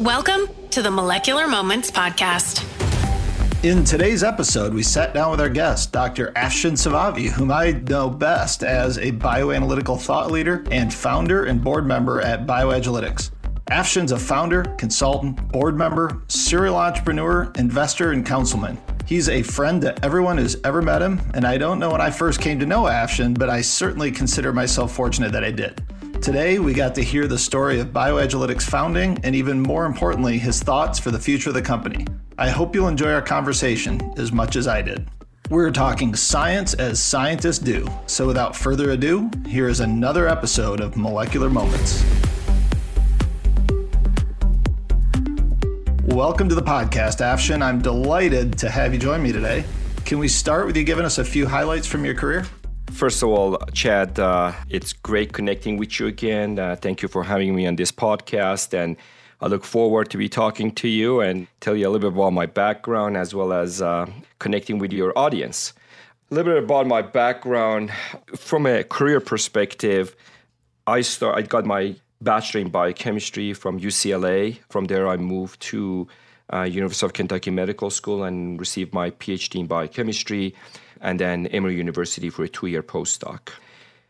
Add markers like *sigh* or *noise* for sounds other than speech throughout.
Welcome to the Molecular Moments Podcast. In today's episode, we sat down with our guest, Dr. Afshin Safavi, whom I know best as a bioanalytical thought leader and founder and board member at BioAgilytix. Afshin's a founder, consultant, board member, serial entrepreneur, investor, and councilman. He's a friend to everyone who's ever met him, and I don't know when I first came to know Afshin, but I certainly consider myself fortunate that I did. Today, we got to hear the story of BioAgilytix founding and even more importantly, his thoughts for the future of the company. I hope you'll enjoy our conversation as much as I did. We're talking science as scientists do. So without further ado, here is another episode of Molecular Moments. Welcome to the podcast, Afshin. I'm delighted to have you join me today. Can we start with you giving us a few highlights from your career? First of all, Chad, uh, it's great connecting with you again. Uh, thank you for having me on this podcast. And I look forward to be talking to you and tell you a little bit about my background as well as uh, connecting with your audience. A little bit about my background from a career perspective. I start. I got my bachelor in biochemistry from UCLA. From there, I moved to uh, University of Kentucky Medical School and received my PhD in biochemistry, and then Emory University for a two-year postdoc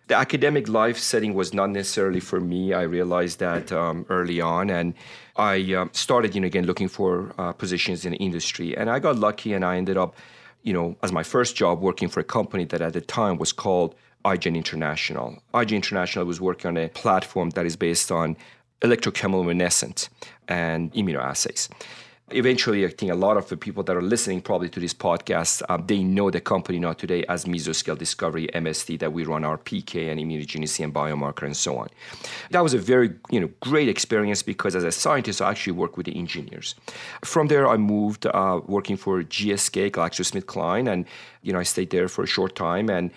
the academic life setting was not necessarily for me. I realized that um, early on, and I um, started, you know, again looking for uh, positions in industry, and I got lucky, and I ended up, you know, as my first job working for a company that at the time was called IGEN International. IGEN International was working on a platform that is based on electrochemiluminescent and immunoassays eventually i think a lot of the people that are listening probably to this podcast um, they know the company now today as mesoscale discovery msd that we run our pk and immunogenicity and biomarker and so on that was a very you know great experience because as a scientist i actually work with the engineers from there i moved uh, working for gsk glaxosmithkline and you know i stayed there for a short time and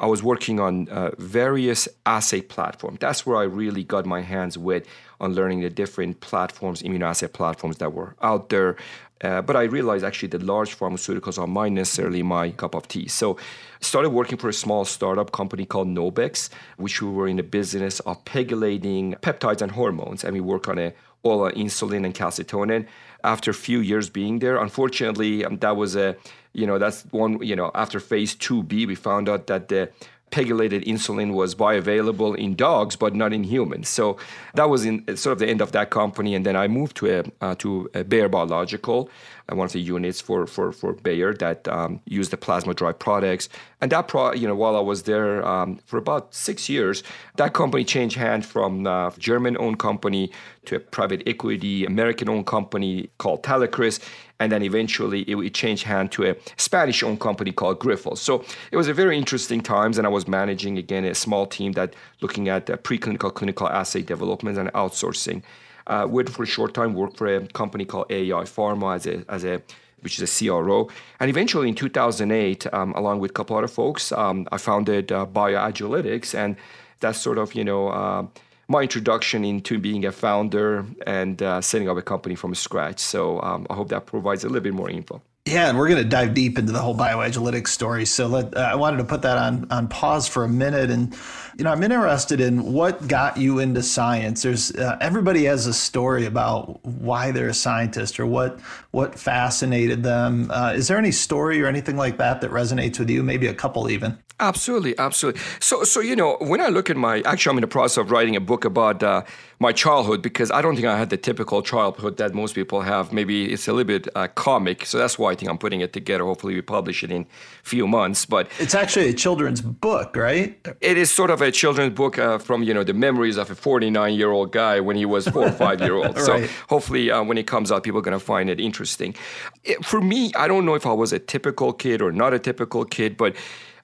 I was working on uh, various assay platforms. That's where I really got my hands with on learning the different platforms, immunoassay platforms that were out there. Uh, but I realized actually that large pharmaceuticals are not necessarily my cup of tea. So started working for a small startup company called Nobex, which we were in the business of pegylating peptides and hormones. And we work on a oral insulin and calcitonin. After a few years being there, unfortunately, um, that was a you know that's one you know after phase 2b we found out that the pegylated insulin was bioavailable in dogs but not in humans. So that was in sort of the end of that company and then i moved to a uh, to a bayer biological. One of the units for for for bayer that um, used the plasma derived products. And that pro you know while i was there um, for about six years that company changed hands from a uh, german owned company to a private equity american owned company called Talecris and then eventually it, it changed hand to a Spanish-owned company called Grifols. So it was a very interesting times, and I was managing again a small team that looking at preclinical, clinical assay development and outsourcing. Uh, worked for a short time, worked for a company called AAI Pharma as a as a which is a CRO. And eventually in 2008, um, along with a couple other folks, um, I founded uh, BioAgilytix, and that's sort of you know. Uh, my introduction into being a founder and uh, setting up a company from scratch. So um, I hope that provides a little bit more info. Yeah, and we're going to dive deep into the whole bioagilytix story. So let, uh, I wanted to put that on on pause for a minute, and you know, I'm interested in what got you into science. There's uh, everybody has a story about why they're a scientist or what what fascinated them. Uh, is there any story or anything like that that resonates with you? Maybe a couple even. Absolutely, absolutely. So, so you know, when I look at my, actually, I'm in the process of writing a book about uh, my childhood because I don't think I had the typical childhood that most people have. Maybe it's a little bit uh, comic, so that's why I think I'm putting it together. Hopefully, we publish it in a few months. But it's actually a children's book, right? It is sort of a children's book uh, from you know the memories of a 49 year old guy when he was four or five year old. *laughs* right. So hopefully, uh, when it comes out, people are going to find it interesting. It, for me, I don't know if I was a typical kid or not a typical kid, but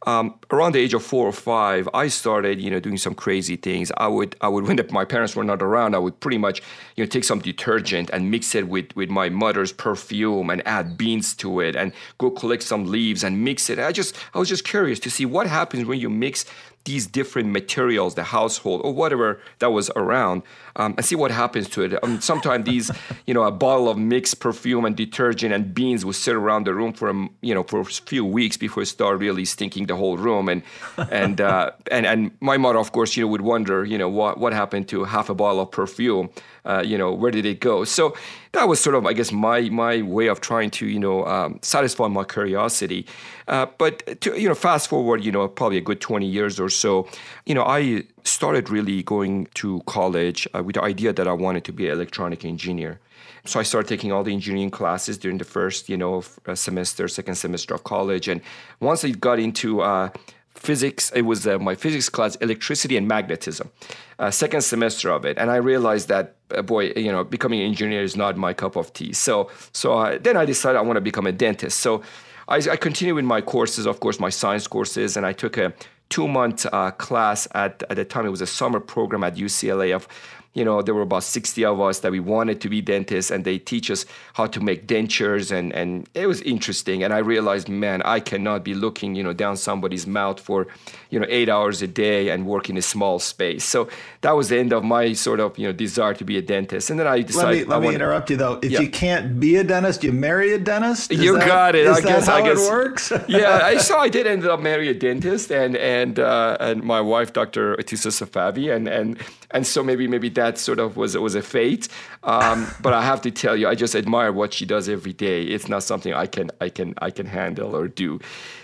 um, around the age of four or five, I started, you know, doing some crazy things. I would, I would, *laughs* when my parents were not around, I would pretty much, you know, take some detergent and mix it with with my mother's perfume and add beans to it and go collect some leaves and mix it. I just, I was just curious to see what happens when you mix these different materials, the household or whatever that was around. Um, and see what happens to it. Um, sometimes these, you know, a bottle of mixed perfume and detergent and beans will sit around the room for a, you know for a few weeks before it start really stinking the whole room. And and uh, and and my mother, of course, you know, would wonder, you know, what what happened to half a bottle of perfume. Uh, you know, where did it go? So that was sort of, I guess, my my way of trying to, you know, um, satisfy my curiosity. Uh, but to, you know, fast forward, you know, probably a good 20 years or so, you know, I started really going to college uh, with the idea that I wanted to be an electronic engineer. So I started taking all the engineering classes during the first, you know, semester, second semester of college, and once I got into uh, physics. It was uh, my physics class, electricity and magnetism, uh, second semester of it, and I realized that uh, boy, you know, becoming an engineer is not my cup of tea. So, so uh, then I decided I want to become a dentist. So, I, I continued with my courses, of course, my science courses, and I took a two month uh, class at at the time. It was a summer program at UCLA of you know, there were about 60 of us that we wanted to be dentists, and they teach us how to make dentures, and and it was interesting. And I realized, man, I cannot be looking, you know, down somebody's mouth for, you know, eight hours a day and work in a small space. So that was the end of my sort of, you know, desire to be a dentist. And then I decided. Let me, let me wanted, interrupt you though. If yeah. you can't be a dentist, you marry a dentist. Is you that, got it. I guess. how I guess it works. *laughs* yeah, I so I did end up marrying a dentist, and and uh, and my wife, Dr. Atisa Safavi, and and and so maybe maybe that sort of was was a fate. Um, *laughs* but I have to tell you, I just admire what she does every day. It's not something I can I can I can handle or do.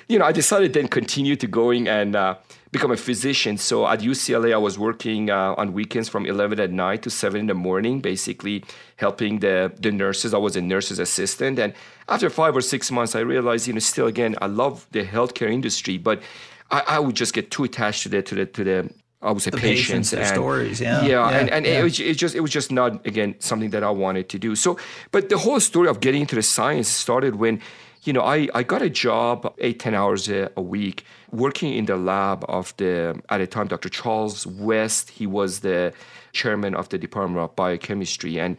You know, I decided then continue to going and uh, become a physician. So at UCLA, I was working uh, on weekends from 11 at night to 7 in the morning, basically helping the the nurses. I was a nurse's assistant, and after five or six months, I realized, you know, still again, I love the healthcare industry, but I, I would just get too attached to the to the to the I would say the patients, patients and stories, yeah, yeah, yeah and, and yeah. It, was, it just it was just not again something that I wanted to do. So, but the whole story of getting into the science started when, you know, I, I got a job eight ten hours a, a week working in the lab of the at the time Dr. Charles West. He was the chairman of the Department of Biochemistry, and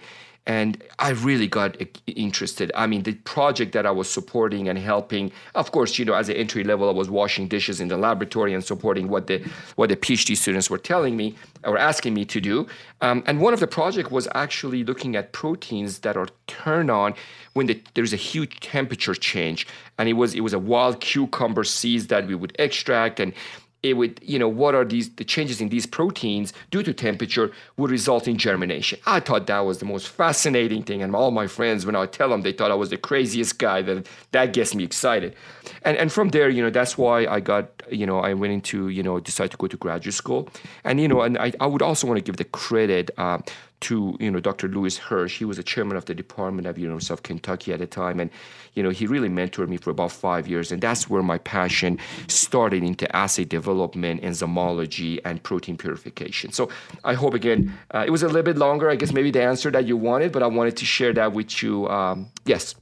and I really got interested. I mean, the project that I was supporting and helping, of course, you know, as an entry level, I was washing dishes in the laboratory and supporting what the what the PhD students were telling me or asking me to do. Um, and one of the project was actually looking at proteins that are turned on when the, there's a huge temperature change. And it was it was a wild cucumber seeds that we would extract and it would, you know, what are these the changes in these proteins due to temperature would result in germination. I thought that was the most fascinating thing, and all my friends, when I tell them, they thought I was the craziest guy. That that gets me excited, and and from there, you know, that's why I got, you know, I went into, you know, decided to go to graduate school, and you know, and I, I would also want to give the credit uh, to you know Dr. Lewis Hirsch. He was the chairman of the department of University of Kentucky at the time, and you know he really mentored me for about five years, and that's where my passion started into assay development, enzymology, and protein purification. So I hope again uh, it was a little bit longer. I guess maybe the answer that you wanted, but I wanted to share that with you. Um, yes.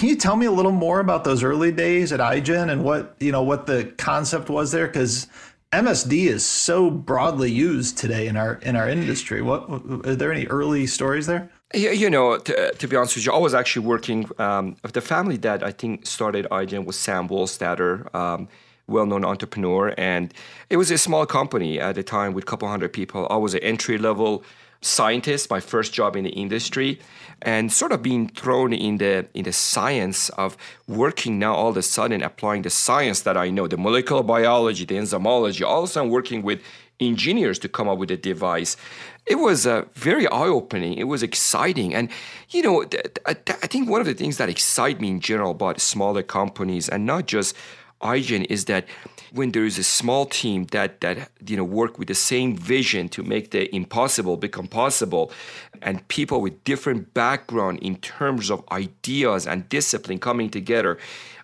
Can you tell me a little more about those early days at iGen and what you know what the concept was there? Because MSD is so broadly used today in our in our industry. What are there any early stories there? Yeah, you know, to, to, be honest with you, I was actually working. Um, the family that I think started iGen was Sam Wohlstadter, um, well-known entrepreneur, and it was a small company at the time with a couple hundred people. I was an entry-level scientist, my first job in the industry, and sort of being thrown in the in the science of working now all of a sudden applying the science that I know, the molecular biology, the enzymology, all of a sudden working with engineers to come up with a device. It was uh, very eye-opening. It was exciting, and you know, I think one of the things that excite me in general about smaller companies, and not just iGen, is that when there is a small team that that you know work with the same vision to make the impossible become possible and people with different background in terms of ideas and discipline coming together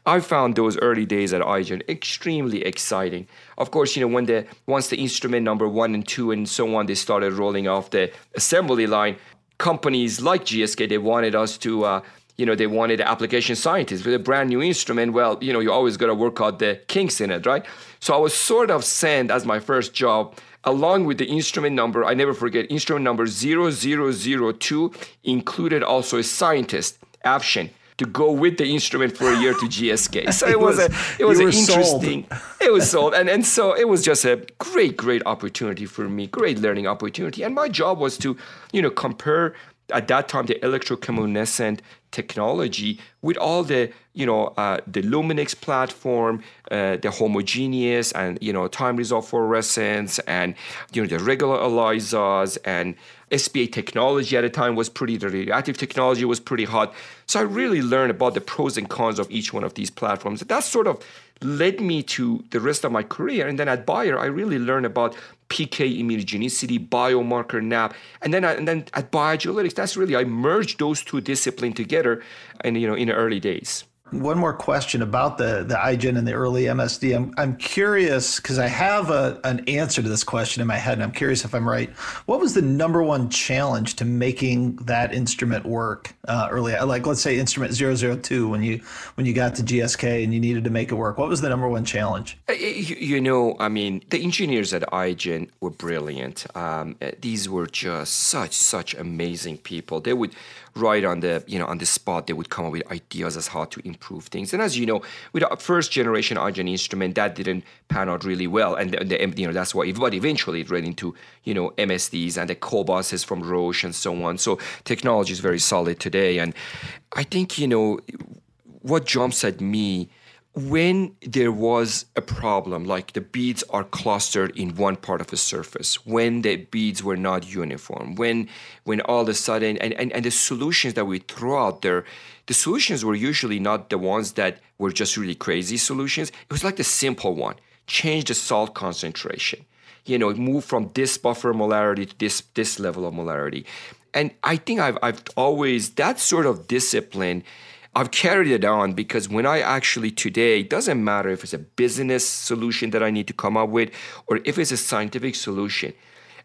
I found those early days at iGen extremely exciting. Of course, you know when the once the instrument number one and two and so on they started rolling off the assembly line, companies like GSK they wanted us to uh, you know, they wanted application scientists with a brand new instrument. Well, you know, you always got to work out the kinks in it, right? So I was sort of sent as my first job along with the instrument number. I never forget instrument number 0002 included also a scientist, Afshin, to go with the instrument for a year to GSK. *laughs* So it was, was, a it was an interesting. Sold. It was sold, and and so it was just a great great opportunity for me, great learning opportunity, and my job was to you know compare at that time the electroluminescent technology with all the you know uh, the Luminex platform, uh, the homogeneous and you know time resolved fluorescence, and you know the regular ELISAs and SPA technology at the time was pretty the radioactive technology was pretty hot. So I really learned about the pros and cons of each one of these platforms. that's sort of led me to the rest of my career. And then at Bayer, I really learned about PK immunogenicity, biomarker NAB, and then I, and then at BioAgilytix, that's really I merged those two disciplines together, and you know in the early days. One more question about the the iGen and the early MSD. I'm I'm curious because I have a, an answer to this question in my head, and I'm curious if I'm right. What was the number one challenge to making that instrument work uh, early? Like let's say instrument 002 when you when you got to GSK and you needed to make it work. What was the number one challenge? Uh, you know, I mean, the engineers at iGen were brilliant. Um, these were just such such amazing people. They would right on the you know on the spot they would come up with ideas as how to improve things. And as you know with our first generation iGen instrument that didn't pan out really well. And the, the, you know that's why but eventually it ran into you know MSDs and the Cobases from Roche and so on. So technology is very solid today. And I think you know what jumps at me when there was a problem, like the beads are clustered in one part of the surface, when the beads were not uniform, when when all of a sudden and, and, and the solutions that we throw out there, the solutions were usually not the ones that were just really crazy solutions. It was like the simple one. Change the salt concentration. You know, move from this buffer molarity to this this level of molarity. And I think I've I've always that sort of discipline I've carried it on because when I actually today, it doesn't matter if it's a business solution that I need to come up with or if it's a scientific solution.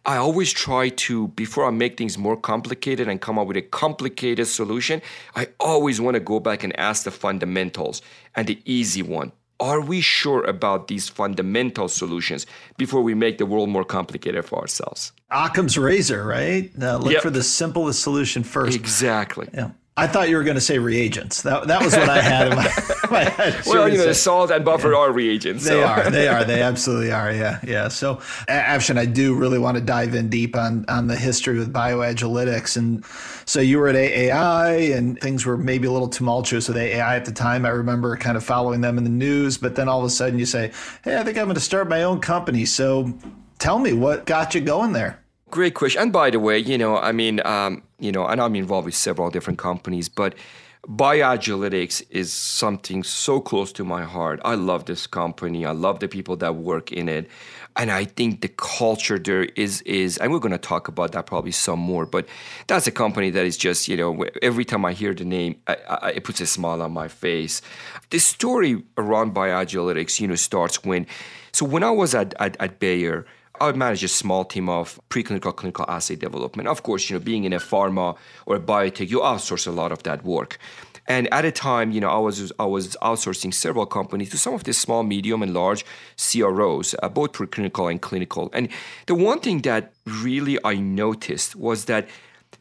I always try to, before I make things more complicated and come up with a complicated solution, I always want to go back and ask the fundamentals and the easy one. Are we sure about these fundamental solutions before we make the world more complicated for ourselves? Occam's razor, right? Now look yep. for the simplest solution first. Exactly. Yeah. I thought you were going to say reagents. That, that was what I had in my, *laughs* my head. Well, you know, salt and buffer yeah. are reagents. So. They are. They are. They *laughs* absolutely are. Yeah. Yeah. So, Afshin, I do really want to dive in deep on on the history with BioAgilytix. And so you were at AAI and things were maybe a little tumultuous with AAI at the time. I remember kind of following them in the news, but then all of a sudden you say, hey, I think I'm going to start my own company. So tell me what got you going there? Great question. And by the way, you know, I mean, um, you know, and I'm involved with several different companies, but BioAgilytix is something so close to my heart. I love this company. I love the people that work in it. And I think the culture there is is and we're going to talk about that probably some more, but that's a company that is just, you know, every time I hear the name, I, I, it puts a smile on my face. The story around BioAgilytix, you know, starts when so when I was at, at, at Bayer, I would manage a small team of preclinical clinical assay development. Of course, you know, being in a pharma or a biotech, you outsource a lot of that work. And at a time, you know, I was I was outsourcing several companies to some of the small, medium, and large CROs, uh, both preclinical and clinical. And the one thing that really I noticed was that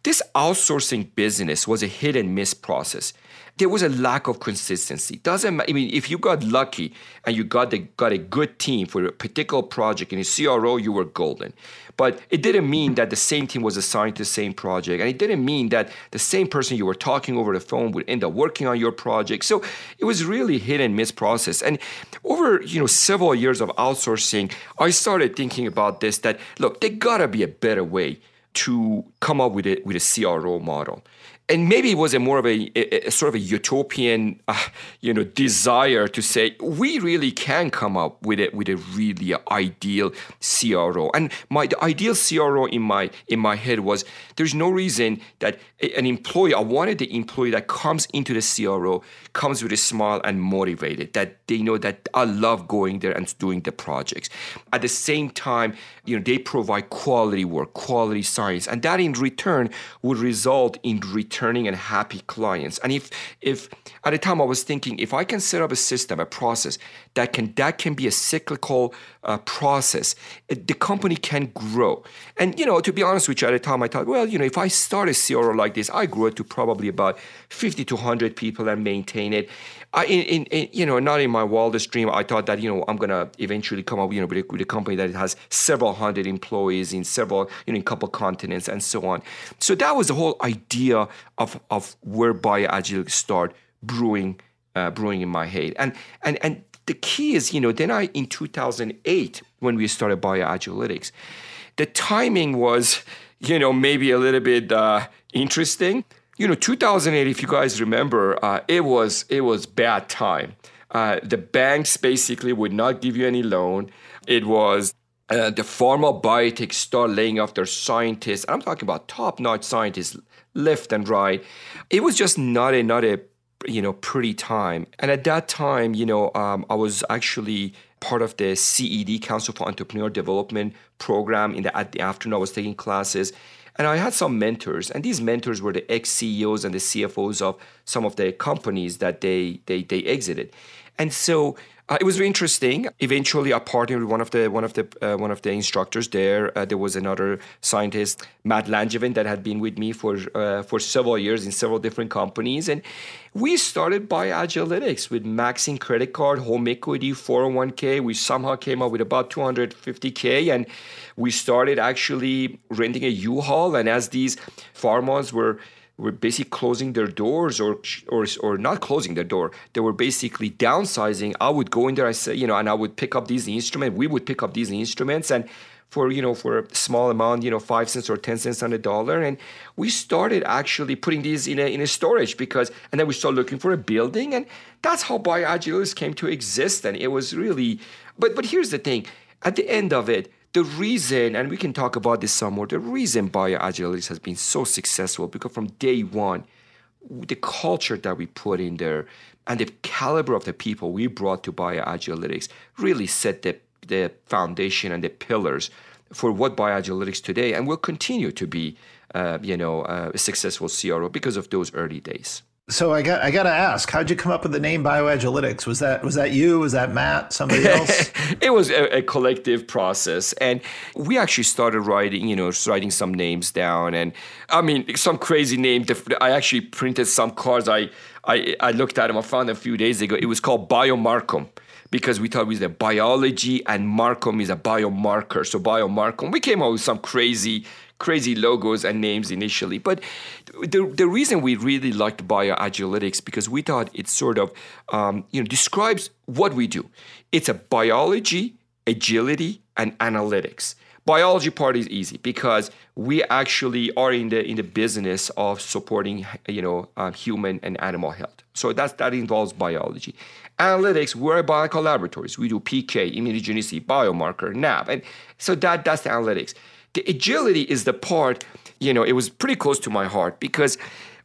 this outsourcing business was a hit and miss process there was a lack of consistency. Doesn't I mean if you got lucky and you got the, got a good team for a particular project in a CRO, you were golden. But it didn't mean that the same team was assigned to the same project, and it didn't mean that the same person you were talking over the phone would end up working on your project. So it was really hit and miss process. And over you know several years of outsourcing, I started thinking about this. That look, there gotta be a better way to come up with it with a CRO model and maybe it was a more of a, a, a sort of a utopian, uh, you know, desire to say we really can come up with it with a really ideal CRO. And my the ideal CRO in my in my head was there's no reason that an employee I wanted the employee that comes into the CRO comes with a smile and motivated that they know that I love going there and doing the projects. At the same time, you know, they provide quality work, quality science, and that in return would result in returning and happy clients. And if if at the time I was thinking if I can set up a system, a process that can that can be a cyclical uh, process, it, the company can grow. And you know, to be honest with you, at the time I thought, well, you know, if I start a CRO like this, I grow it to probably about 50 to 100 people and maintain it. I, in, in, you know, not in my wildest dream, I thought that you know I'm gonna eventually come up, you know, with a, with a company that has several hundred employees in several, you know, in a couple continents and so on. So that was the whole idea of of where BioAgilytix start brewing, uh, brewing in my head. And and and the key is, you know, then I in 2008 when we started BioAgilytix, the timing was, you know, maybe a little bit uh, interesting you know 2008 if you guys remember uh, it was it was bad time. Uh, the banks basically would not give you any loan. It was uh, the pharma biotech start laying off their scientists. I'm talking about top-notch scientists left and right. It was just not a not a you know pretty time. And at that time you know um, i was actually part of the ced council for entrepreneur development program. In the at the afternoon i was taking classes and I had some mentors, and these mentors were the ex CEOs and the CFOs of some of the companies that they they, they exited. And so uh, it was interesting. Eventually, I partnered with one of the one of the uh, one of the instructors there. Uh, there was another scientist, Matt Langevin, that had been with me for uh, for several years in several different companies, and we started BioAgilytix with maxing credit card, home equity, 401k. We somehow came up with about 250k, and we started actually renting a U-Haul. And as these pharmas were were basically closing their doors or or or not closing their door. They were basically downsizing. I would go in there, I say, you know, and I would pick up these instruments. We would pick up these instruments and for you know for a small amount, you know, five cents or ten cents on a dollar, and we started actually putting these in a in a storage because, and then we started looking for a building, and that's how BioAgilytix came to exist, and it was really. But but here's the thing: at the end of it, the reason, and we can talk about this some more, the reason BioAgilytix has been so successful because from day one, the culture that we put in there and the caliber of the people we brought to BioAgilytix really set the, the foundation and the pillars for what BioAgilytix today and will continue to be, uh, you know, uh, a successful CRO because of those early days. So I got I got to ask, how'd you come up with the name BioAgilytix? Was that was that you? Was that Matt? Somebody else? *laughs* it was a, a, collective process, and we actually started writing, you know, writing some names down, and I mean, some crazy name. I actually printed some cards. I I, I looked at them. I found them a few days ago. It was called BioMarcum because we thought it was a biology and Marcum is a biomarker. So BioMarcum. We came up with some crazy crazy logos and names initially. But the, the reason we really liked BioAgilytix because we thought it sort of um, you know describes what we do. It's a biology, agility, and analytics. Biology part is easy because we actually are in the in the business of supporting you know uh, human and animal health. So that that involves biology. Analytics, we're biological laboratories. We do PK, immunogenicity, biomarker, NAB, and so that that's the analytics. The agility is the part, you know, it was pretty close to my heart because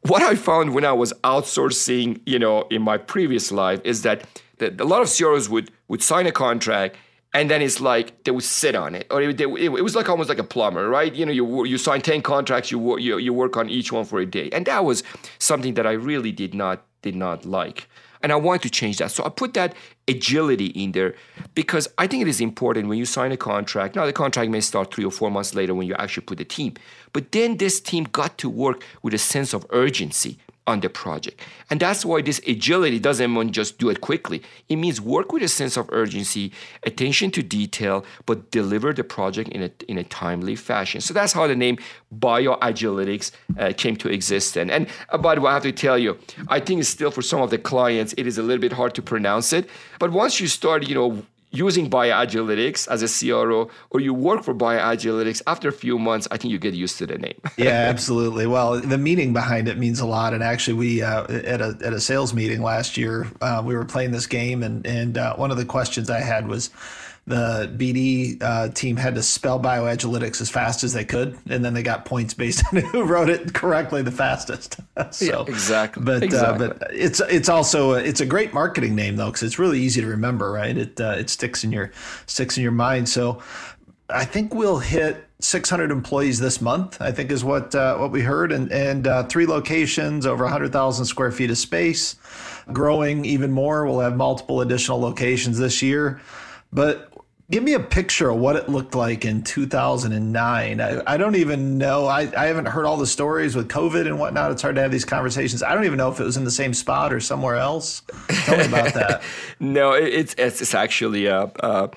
what I found when I was outsourcing, you know, in my previous life is that, that a lot of CROs would would sign a contract and then it's like they would sit on it, or it, it, it, was like almost like a plumber, right? You know, you you sign ten contracts, you, you you work on each one for a day, and that was something that I really did not did not like. And I want to change that. So I put that agility in there because I think it is important when you sign a contract. Now, the contract may start three or four months later when you actually put the team. But then this team got to work with a sense of urgency on the project. And that's why this agility doesn't mean just do it quickly. It means work with a sense of urgency, attention to detail, but deliver the project in a, in a timely fashion. So that's how the name BioAgilytix uh, came to exist. And, and uh, by the way, I have to tell you, I think it's still for some of the clients, it is a little bit hard to pronounce it. But once you start, you know, using BioAgilytix as a CRO or you work for BioAgilytix, after a few months, I think you get used to the name. *laughs* yeah, absolutely. Well, the meaning behind it means a lot. And actually, we uh, at a at a sales meeting last year, uh, we were playing this game, and and uh, one of the questions I had was the BD uh, team had to spell bioagilytix as fast as they could, and then they got points based *laughs* on who wrote it correctly the fastest. *laughs* so, yeah, exactly. But exactly. Uh, but it's it's also a, it's a great marketing name though because it's really easy to remember, right? It uh, it sticks in your sticks in your mind. So I think we'll hit 600 employees this month, I think is what uh, what we heard, and and uh, three locations, over 100,000 square feet of space, growing even more. We'll have multiple additional locations this year, but give me a picture of what it looked like in 2009 i, I don't even know. I, I haven't heard all the stories with covid and whatnot. It's hard to have these conversations. I don't even know if it was in the same spot or somewhere else. Tell me about that. *laughs* No it's it's, actually uh, uh,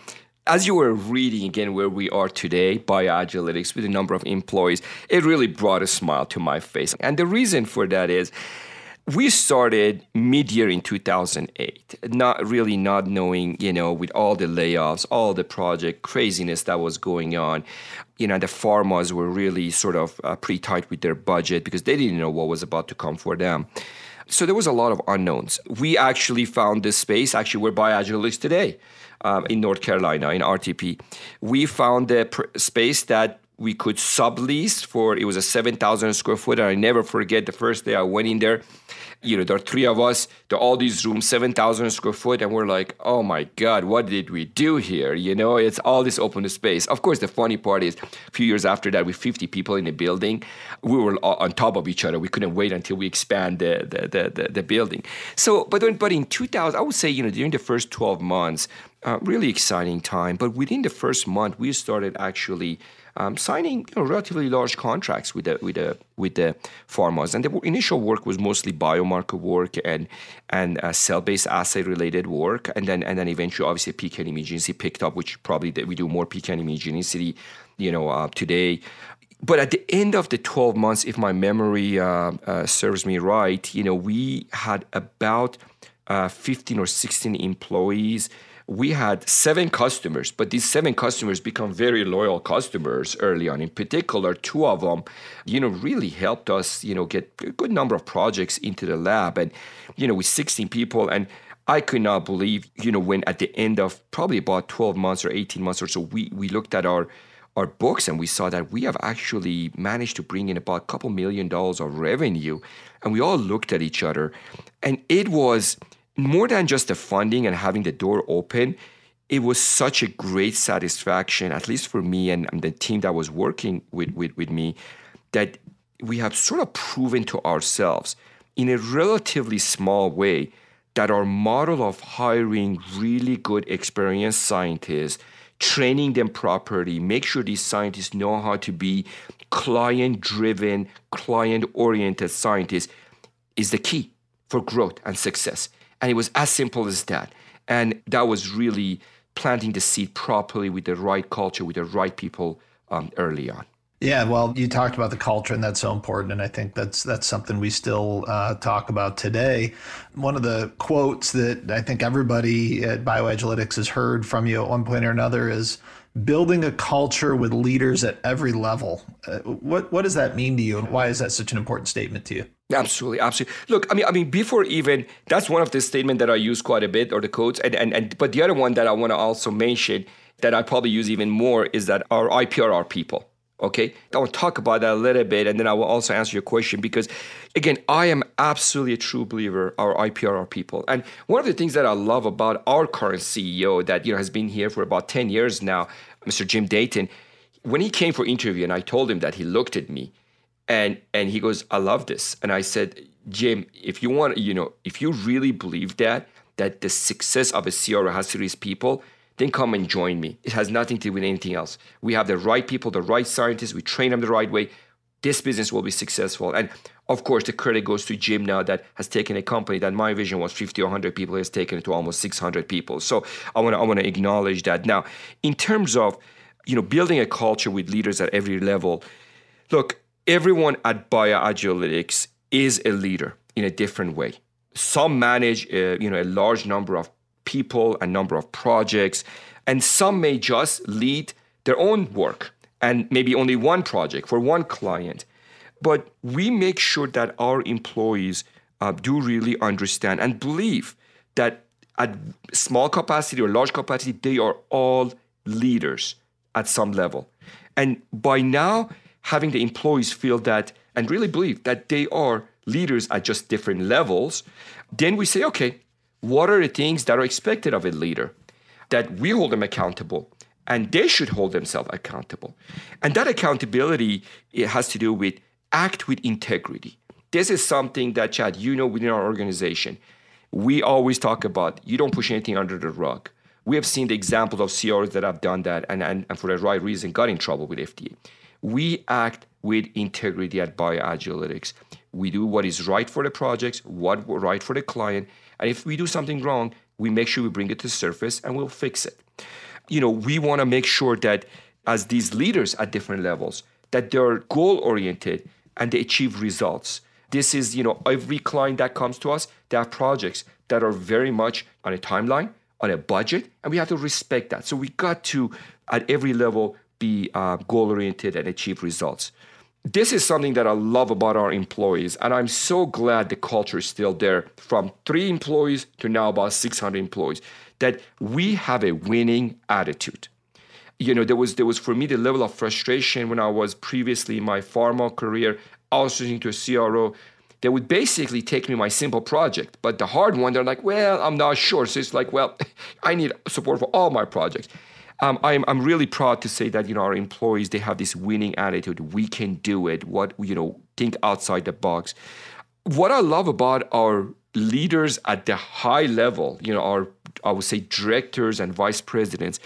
as you were reading again where we are today BioAgilytix with a number of employees it really brought a smile to my face. And the reason for that is we started mid-year in 2008 not really not knowing you know with all the layoffs all the project craziness that was going on you know the pharmas were really sort of uh, pretty tight with their budget because they didn't know what was about to come for them. So there was a lot of unknowns. We actually found this space actually we're BioAgilytix today um, in north carolina in rtp we found the pr- space that we could sublease for it was a 7000 square foot and i never forget the first day i went in there you know, there are three of us, are all these rooms, 7,000 square foot, and we're like, oh my God, what did we do here? You know, it's all this open space. Of course, the funny part is a few years after that, with 50 people in the building, we were on top of each other. We couldn't wait until we expand the, the, the, the, building. So, but, but in 2000, I would say, you know, during the first 12 months, uh, really exciting time. But within the first month, we started actually um, signing you know, relatively large contracts with the with the with the pharmas. And the initial work was mostly biomarker work and and uh, cell-based assay related work, and then and then eventually, obviously, PK and immunogenicity picked up, which probably we do more PK immunogenicity, you know, uh, today. But at the end of the 12 months, if my memory uh, uh serves me right, you know, we had about uh, 15 or 16 employees we had seven customers, but these seven customers become very loyal customers early on. In particular, two of them, you know, really helped us, you know, get a good number of projects into the lab. And, you know, with 16 people, and I could not believe, you know, when at the end of probably about 12 months or 18 months or so, we, we looked at our our books and we saw that we have actually managed to bring in about a couple million dollars of revenue. And we all looked at each other. And it was more than just the funding and having the door open, it was such a great satisfaction, at least for me and, and the team that was working with, with, with me, that we have sort of proven to ourselves in a relatively small way that our model of hiring really good experienced scientists, training them properly, make sure these scientists know how to be client driven, client oriented scientists is the key for growth and success. And it was as simple as that. And that was really planting the seed properly with the right culture, with the right people um, early on. Yeah, well, you talked about the culture, and that's so important, and I think that's that's something we still uh, talk about today. One of the quotes that I think everybody at BioAgilytix has heard from you at one point or another is building a culture with leaders at every level. Uh, what what does that mean to you, and why is that such an important statement to you? Absolutely, absolutely. Look, I mean, I mean, before even that's one of the statements that I use quite a bit, or the quotes, and and, and but the other one that I want to also mention that I probably use even more is that our IPR are people. Okay, I will talk about that a little bit, and then I will also answer your question because, again, I am absolutely a true believer our IPR are people. And one of the things that I love about our current CEO that you know has been here for about ten years now, Mr. Jim Datin, when he came for interview, and I told him that, he looked at me and and he goes i love this. And i said jim if you want you know if you really believe that that the success of a CRO has to reach people then come and join me. It has nothing to do with anything else. We have the right people the right scientists. We train them the right way this business will be successful. And of course the credit goes to jim now that has taken a company that my vision was 50 or 100 people has taken it to almost 600 people. So i want to i want to acknowledge that. Now in terms of you know building a culture with leaders at every level look everyone at BioAgilytix is a leader in a different way. Some manage, uh, you know, a large number of people, a number of projects, and some may just lead their own work and maybe only one project for one client. But we make sure that our employees uh, do really understand and believe that at small capacity or large capacity, they are all leaders at some level. And by now, having the employees feel that and really believe that they are leaders at just different levels, then we say, okay, what are the things that are expected of a leader? That we hold them accountable and they should hold themselves accountable. And that accountability it has to do with act with integrity. This is something that, Chad, you know within our organization, we always talk about you don't push anything under the rug. We have seen the examples of CROs that have done that and, and, and for the right reason got in trouble with FDA. We act with integrity at BioAgilytix. We do what is right for the projects, what right for the client, and if we do something wrong, we make sure we bring it to the surface and we'll fix it. You know, we want to make sure that as these leaders at different levels, that they're goal oriented and they achieve results. This is, you know, every client that comes to us, they have projects that are very much on a timeline, on a budget, and we have to respect that. So we got to, at every level, be uh, goal oriented and achieve results. This is something that I love about our employees, and I'm so glad the culture is still there from three employees to now about 600 employees, that we have a winning attitude. You know, there was there was for me the level of frustration when I was previously in my pharma career, outsourcing to a CRO. They would basically take me my simple project, but the hard one, they're like, well, I'm not sure. So it's like, well, *laughs* I need support for all my projects um, I'm, I'm really proud to say that you know our employees they have this winning attitude. We can do it. What you know, think outside the box. What I love about our leaders at the high level, you know, our I would say directors and vice presidents,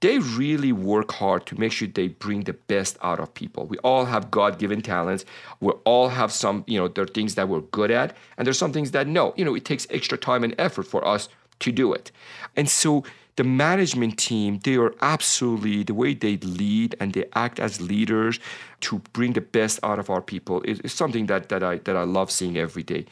they really work hard to make sure they bring the best out of people. We all have God-given talents. We all have some, you know, there are things that we're good at, and there's some things that no, you know, it takes extra time and effort for us to do it. And so the management team, they are absolutely the way they lead and they act as leaders to bring the best out of our people is, is something that, that I that I love seeing every day.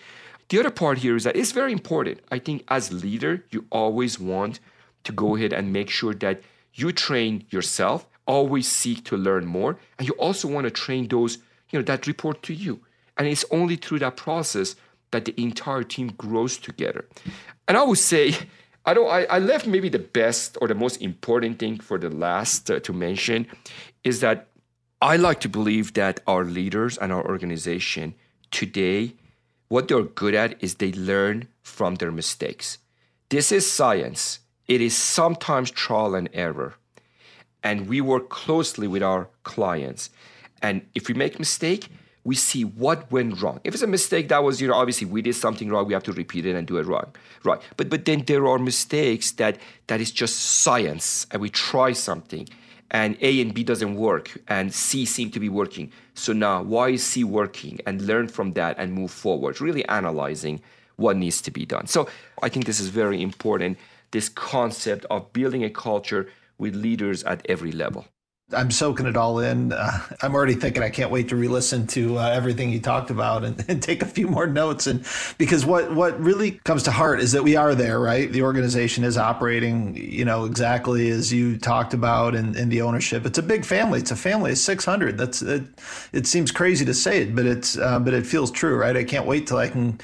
The other part here is that it's very important. I think as leader, you always want to go ahead and make sure that you train yourself, always seek to learn more, and you also want to train those, you know, that report to you. And it's only through that process that the entire team grows together. And I would say I don't. I, I left maybe the best or the most important thing for the last uh, to mention is that I like to believe that our leaders and our organization today, what they're good at is they learn from their mistakes. This is science. It is sometimes trial and error, and we work closely with our clients. And if we make a mistake, we see what went wrong. If it's a mistake that was, you know, obviously we did something wrong, we have to repeat it and do it wrong. Right. But but then there are mistakes that that is just science and we try something and A and B doesn't work and C seem to be working. So now why is C working? And learn from that and move forward, really analyzing what needs to be done. So I think this is very important, this concept of building a culture with leaders at every level. I'm soaking it all in. Uh, I'm already thinking I can't wait to re-listen to uh, everything you talked about and, and, take a few more notes. And because what what really comes to heart is that we are there, right? The organization is operating, you know, exactly as you talked about, and, the ownership. It's a big family. It's a family of 600. That's it. It seems crazy to say it, but it's uh, but it feels true, right? I can't wait till I can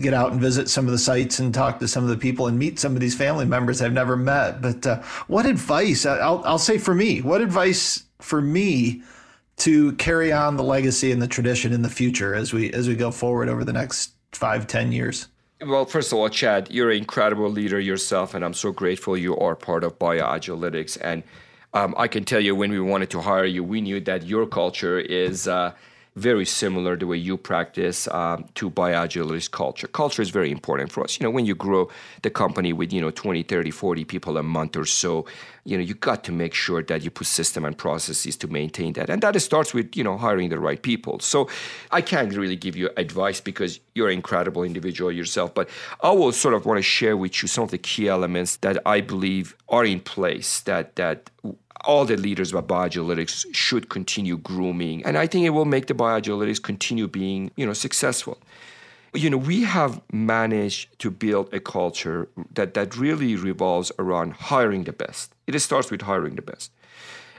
get out and visit some of the sites and talk to some of the people and meet some of these family members I've never met. But uh, what advice? I'll I'll say for me, what advice for me to carry on the legacy and the tradition in the future as we as we go forward over the next five ten years. Well first of all chad you're an incredible leader yourself and i'm so grateful you are part of bioagilytix and um, i can tell you when we wanted to hire you we knew that your culture is uh, very similar the way you practice um, to BioAgilytix culture. Culture is very important for us. You know, when you grow the company with, you know, 20, 30, 40 people a month or so, you know, you got to make sure that you put system and processes to maintain that. And that starts with, you know, hiring the right people. So I can't really give you advice because you're an incredible individual yourself, but I will sort of want to share with you some of the key elements that I believe are in place that that all the leaders of BioAgilytix should continue grooming. And I think it will make the BioAgilytix continue being, you know, successful. You know, we have managed to build a culture that, that really revolves around hiring the best. It starts with hiring the best.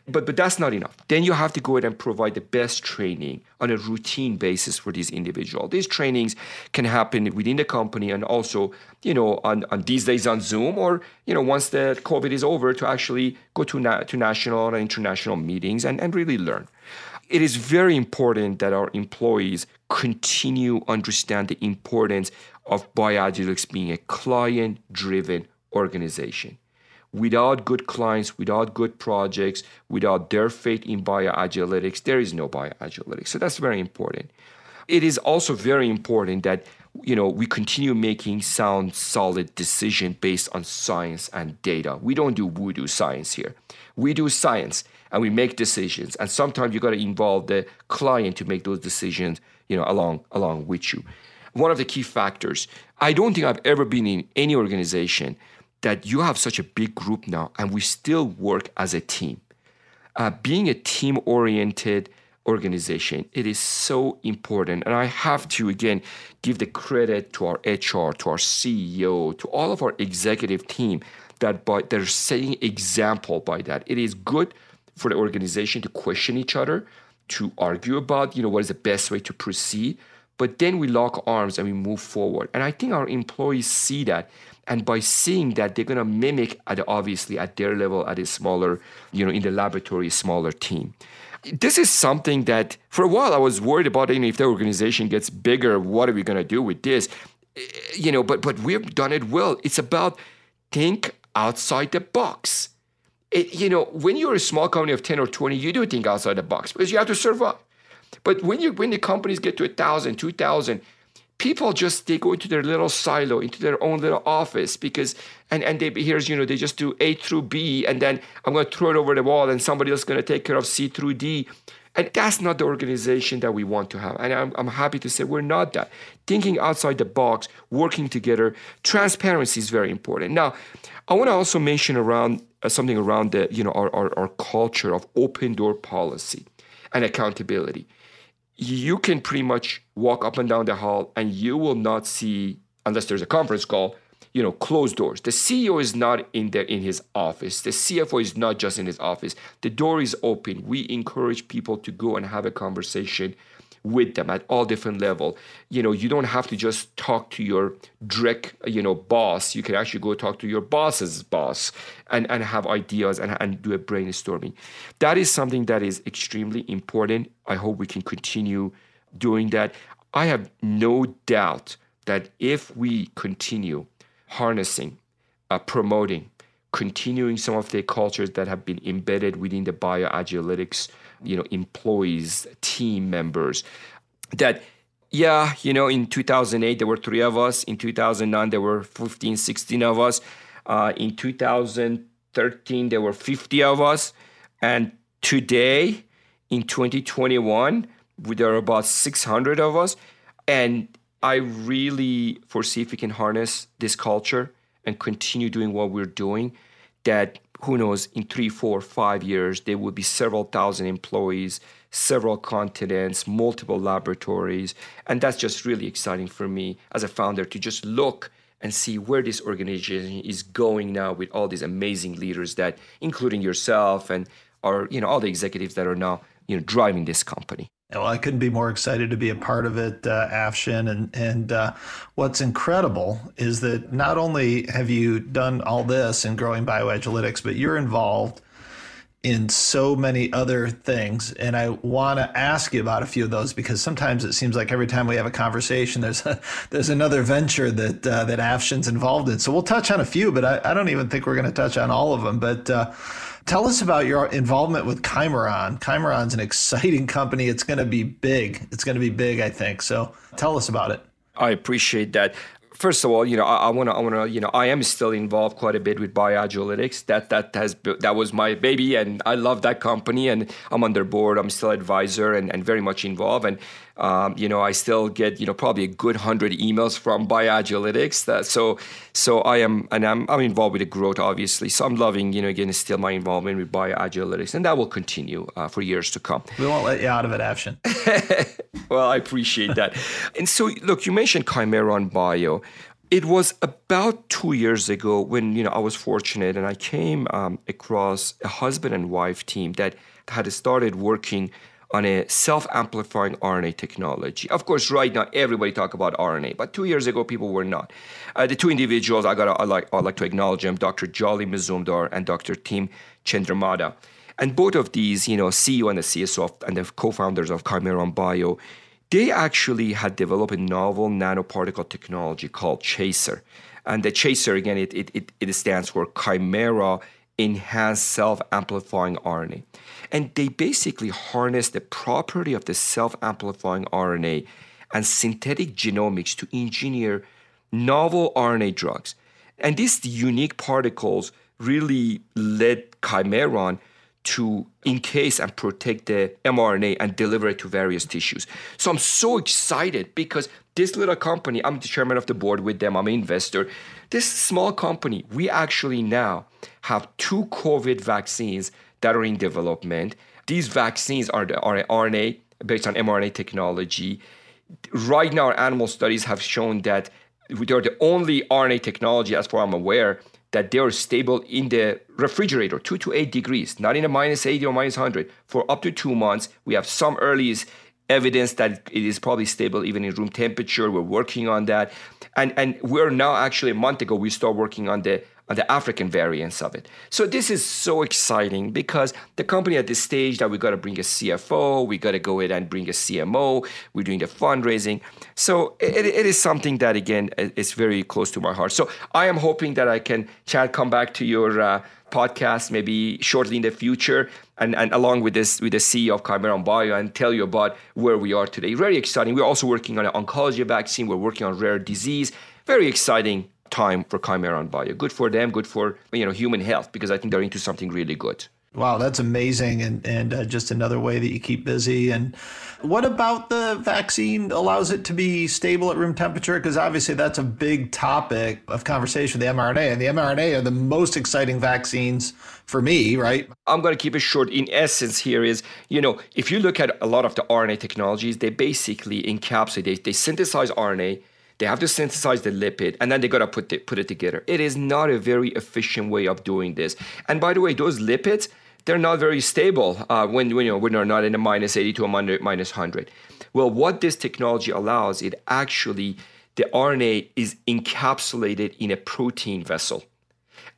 But, but that's not enough. Then you have to go ahead and provide the best training on a routine basis for these individuals. These trainings can happen within the company and also, you know, on, on these days on Zoom or, you know, once the COVID is over to actually go to, na- to national and international meetings and, and really learn. It is very important that our employees continue understand the importance of BioAgilytix being a client-driven organization Without good clients, without good projects, without their faith in bioagilytix, there is no bioagilytix. So that's very important. It is also very important that you know we continue making sound, solid decision based on science and data. We don't do voodoo science here. We do science and we make decisions. And sometimes you got to involve the client to make those decisions, you know, along along with you. One of the key factors. I don't think I've ever been in any organization that you have such a big group now and we still work as a team. Uh, being a team oriented organization, it is so important. And I have to, again, give the credit to our HR, to our CEO, to all of our executive team that by they're setting example by that. It is good for the organization to question each other, to argue about, you know, what is the best way to proceed. But then we lock arms and we move forward. And I think our employees see that. And by seeing that, they're going to mimic at obviously at their level, at a smaller, you know, in the laboratory, smaller team. This is something that for a while I was worried about. You know, if the organization gets bigger, what are we going to do with this? Eh, you know, but but we've done it well. It's about think outside the box. It, you know, when you're a small company of 10 or 20, you do think outside the box because you have to survive. But when you when the companies get to a thousand, two thousand, people just they go into their little silo into their own little office because and and they here's you know they just do a through b and then i'm going to throw it over the wall and somebody else is going to take care of c through d. And that's not the organization that we want to have. And I'm, I'm happy to say we're not that. Thinking outside the box working together transparency is very important. Now i want to also mention around uh, something around the you know our, our, our culture of open door policy and accountability you can pretty much walk up and down the hall and you will not see, unless there's a conference call, you know, closed doors. The CEO is not in there in his office. The CFO is not just in his office. The door is open. We encourage people to go and have a conversation with them at all different level. You know, you don't have to just talk to your direct, you know, boss. You can actually go talk to your boss's boss and, and have ideas and, and do a brainstorming. That is something that is extremely important. I hope we can continue doing that. I have no doubt that if we continue harnessing, uh, promoting, continuing some of the cultures that have been embedded within the bioagilytix you know employees team members that yeah you know in 2008 there were three of us. In 2009 there were 15 16 of us. Uh, in 2013 there were 50 of us. And today in 2021 there are about 600 of us. And i really foresee if we can harness this culture and continue doing what we're doing that who knows, in three, four, five years, there will be several thousand employees, several continents, multiple laboratories. And that's just really exciting for me as a founder to just look and see where this organization is going now with all these amazing leaders that, including yourself and our, you know, all the executives that are now, you know, driving this company. Well, I couldn't be more excited to be a part of it, uh, Afshin. And and uh, what's incredible is that not only have you done all this in growing bioagilytix, but you're involved in so many other things. And I want to ask you about a few of those because sometimes it seems like every time we have a conversation, there's a, *laughs* there's another venture that uh, that Afshin's involved in. So we'll touch on a few, but I, I don't even think we're going to touch on all of them. But uh, Tell us about your involvement with Chimeron. Chimeron's an exciting company. It's going to be big. It's going to be big, I think. So tell us about it. I appreciate that. First of all, you know, I want to, I want to, you know, I am still involved quite a bit with BioAgilytix. That that has that was my baby, and I love that company, and I'm on their board. I'm still advisor and, and very much involved. And um, you know, I still get you know probably a good hundred emails from BioAgilytix. That, so so I am and I'm I'm involved with the growth obviously. So I'm loving you know again still my involvement with BioAgilytix, and that will continue uh, for years to come. We won't let you out of it, Afshin. *laughs* well, I appreciate that. and so look, you mentioned Chimeron Bio. It was about two years ago when you know I was fortunate and I came um, across a husband and wife team that had started working on a self-amplifying RNA technology. Of course, right now everybody talk about RNA, but two years ago people were not. Uh, the two individuals I got I like I like to acknowledge them, Dr. Jolly Mazumdar and Dr. Tim Chandramada. And both of these, you know, CEO and the CSO and the co-founders of Chimeron Bio, they actually had developed a novel nanoparticle technology called Chaser. And the Chaser, again, it, it, it stands for Chimera Enhanced Self Amplifying RNA. And they basically harness the property of the self amplifying RNA and synthetic genomics to engineer novel RNA drugs. And these unique particles really led Chimeron to encase and protect the mRNA and deliver it to various tissues. So I'm so excited because this little company, I'm the chairman of the board with them, I'm an investor. This small company, we actually now have two COVID vaccines that are in development. These vaccines are the RNA based on mRNA technology. Right now, animal studies have shown that they're the only RNA technology, as far as I'm aware, that they are stable in the refrigerator, two to eight degrees, not in a minus 80 or minus 100, for up to two months. We have some early evidence that it is probably stable even in room temperature. We're working on that. And, and we're now actually a month ago, we start working on the the African variants of it. So this is so exciting because the company at this stage that we got to bring a CFO, we got to go ahead and bring a CMO, we're doing the fundraising. So it, it is something that again is very close to my heart. So I am hoping that I can, Chad, come back to your uh, podcast maybe shortly in the future and, and along with this with the CEO of Chimeron Bio and tell you about where we are today. Very exciting. We're also working on an oncology vaccine. We're working on rare disease. Very exciting time for Chimeron Bio. Good for them, good for you know human health because I think they're into something really good. Wow, that's amazing, and and uh, just another way that you keep busy. And what about the vaccine allows it to be stable at room temperature? Because obviously that's a big topic of conversation. The mRNA and the mRNA are the most exciting vaccines for me, right? I'm going to keep it short. In essence, here is you know if you look at a lot of the RNA technologies, they basically encapsulate, they, they synthesize RNA they have to synthesize the lipid and then they got to put it, put it together. It is not a very efficient way of doing this. And by the way, those lipids, they're not very stable uh, when, when, you know, when they're not in a minus 80 to a minus 100. Well, what this technology allows, it actually, the RNA is encapsulated in a protein vessel.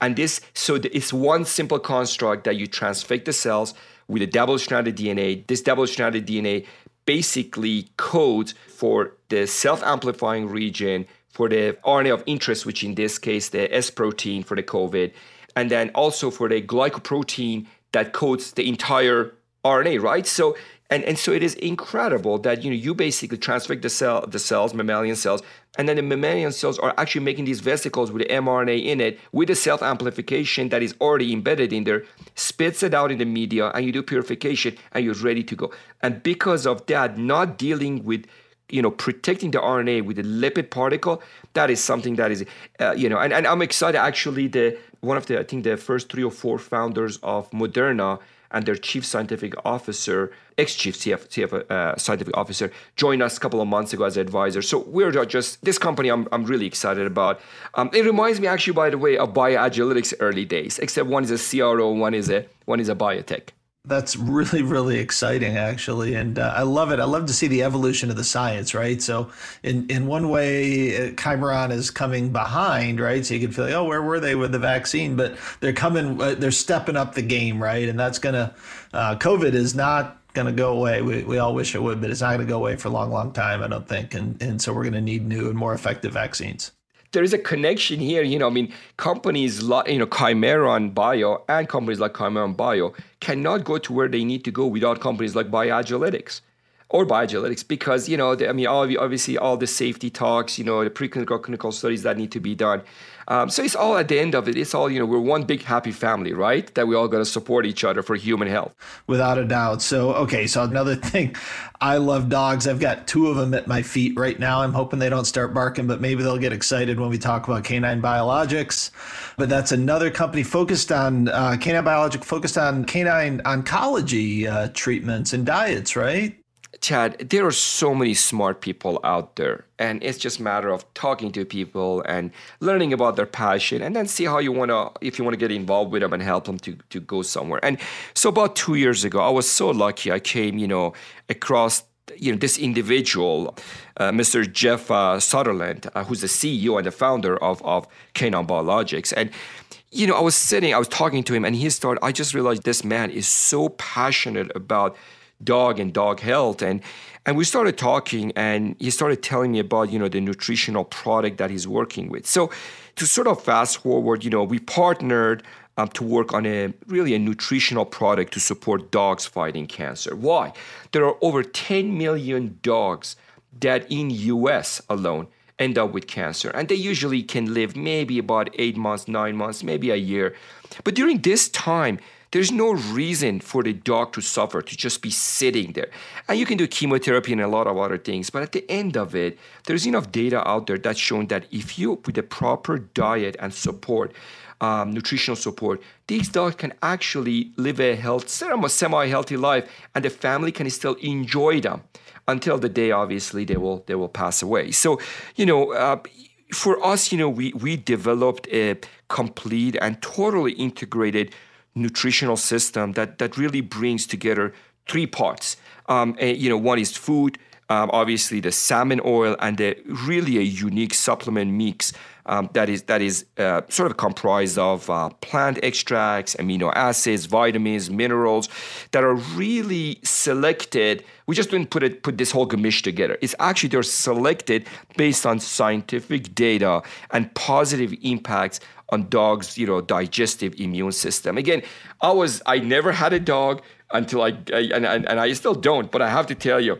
And this, so it's one simple construct that you transfect the cells with a double-stranded DNA. This double-stranded DNA basically codes for the self amplifying region for the RNA of interest, which in this case, the S protein for the COVID, and then also for the glycoprotein that codes the entire RNA, right? So and, and so it is incredible that you know you basically transfect the cell the cells mammalian cells and then the mammalian cells are actually making these vesicles with the mRNA in it with the self amplification that is already embedded in there spits it out in the media and you do purification and you're ready to go and because of that not dealing with you know protecting the RNA with a lipid particle that is something that is uh, you know and, and I'm excited actually the one of the I think the first three or four founders of Moderna and their chief scientific officer, ex-chief CF, CF uh, scientific officer, joined us a couple of months ago as advisor. So we're just this company. I'm, I'm really excited about. Um, it reminds me actually, by the way, of BioAgilytix early days, except one is a CRO, one is a one is a biotech that's really really exciting actually and uh, i love it. I love to see the evolution of the science right? So in in one way uh, chimeron is coming behind right? So you can feel like oh where were they with the vaccine? But they're coming uh, they're stepping up the game right? And that's gonna uh, covid is not going to go away. We, we all wish it would, but it's not going to go away for a long, long time, I don't think. And, and so we're going to need new and more effective vaccines there is a connection here. You know, I mean, companies like you know Chimeron Bio and companies like Chimeron Bio cannot go to where they need to go without companies like BioAgilytix or BioAgilytix because you know, I mean, obviously all the safety talks, you know, the preclinical clinical studies that need to be done. Um, so it's all at the end of it. It's all you know. We're one big happy family, right? That we all got to support each other for human health. Without a doubt. So okay. So another thing, I love dogs. I've got two of them at my feet right now. I'm hoping they don't start barking, but maybe they'll get excited when we talk about canine biologics. But that's another company focused on uh, canine biologic, focused on canine oncology uh, treatments and diets, right? Chad, there are so many smart people out there, and it's just a matter of talking to people and learning about their passion, and then see how you want to, if you want to get involved with them and help them to to go somewhere. And so, about two years ago, I was so lucky. I came, you know, across you know this individual, uh, Mr. Jeff uh, Sutherland, uh, who's the CEO and the founder of of Canine Biologics, and you know, I was sitting, I was talking to him, and he started. I just realized this man is so passionate about dog and dog health. And and we started talking, and he started telling me about you know the nutritional product that he's working with. So to sort of fast forward, you know, we partnered um, to work on a really a nutritional product to support dogs fighting cancer. Why? There are over 10 million dogs that in US alone end up with cancer and they usually can live maybe about 8 months, 9 months, maybe a year. But during this time, there's no reason for the dog to suffer, to just be sitting there. And you can do chemotherapy and a lot of other things, but at the end of it, there's enough data out there that's shown that if you, with the proper diet and support, um, nutritional support, these dogs can actually live a health, semi-healthy life, and the family can still enjoy them until the day, obviously, they will they will pass away. So, you know. Uh, for us, you know, we, we developed a complete and totally integrated nutritional system that, that really brings together three parts. Um, and, you know, one is food, um, obviously the salmon oil, and the, really a unique supplement mix um, that is that is uh, sort of comprised of uh, plant extracts, amino acids, vitamins, minerals that are really selected. We just didn't put it put this whole gamish together. It's actually they're selected based on scientific data and positive impacts on dogs, you know, digestive immune system. Again, I was I never had a dog until I, I and, and, and I still don't, but I have to tell you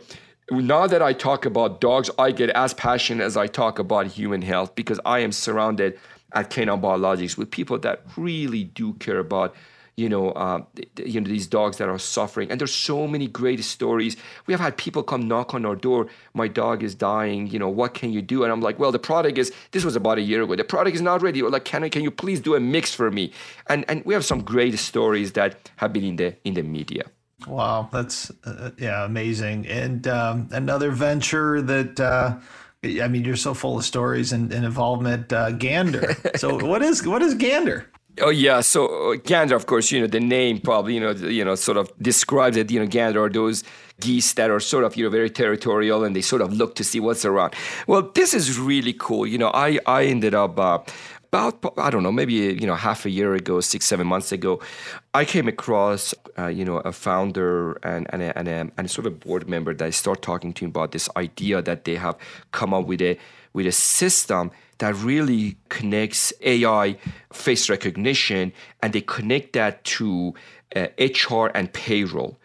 now that I talk about dogs, I get as passionate as I talk about human health because I am surrounded at Canine Biologics with people that really do care about, you know, uh, you know these dogs that are suffering. And there's so many great stories. We have had people come knock on our door. My dog is dying. You know, what can you do? And I'm like, well, the product is. This was about a year ago. The product is not ready. Or like, can I, can you please do a mix for me? And and we have some great stories that have been in the in the media. Wow, that's uh, yeah, amazing. And um, another venture that uh, I mean, you're so full of stories and, and involvement. Uh, Gander. *laughs* so what is what is Gander? Oh yeah, so uh, gander, of course, you know the name probably you know you know sort of describes it. You know, gander are those geese that are sort of you know very territorial and they sort of look to see what's around. Well, this is really cool. You know, I I ended up. Uh, about I don't know maybe you know half a year ago, six seven months ago, I came across uh, you know a founder and and a, and, a, and a sort of board member that I start talking to him about this idea that they have come up with a with a system that really connects AI face recognition and they connect that to uh, HR and payroll.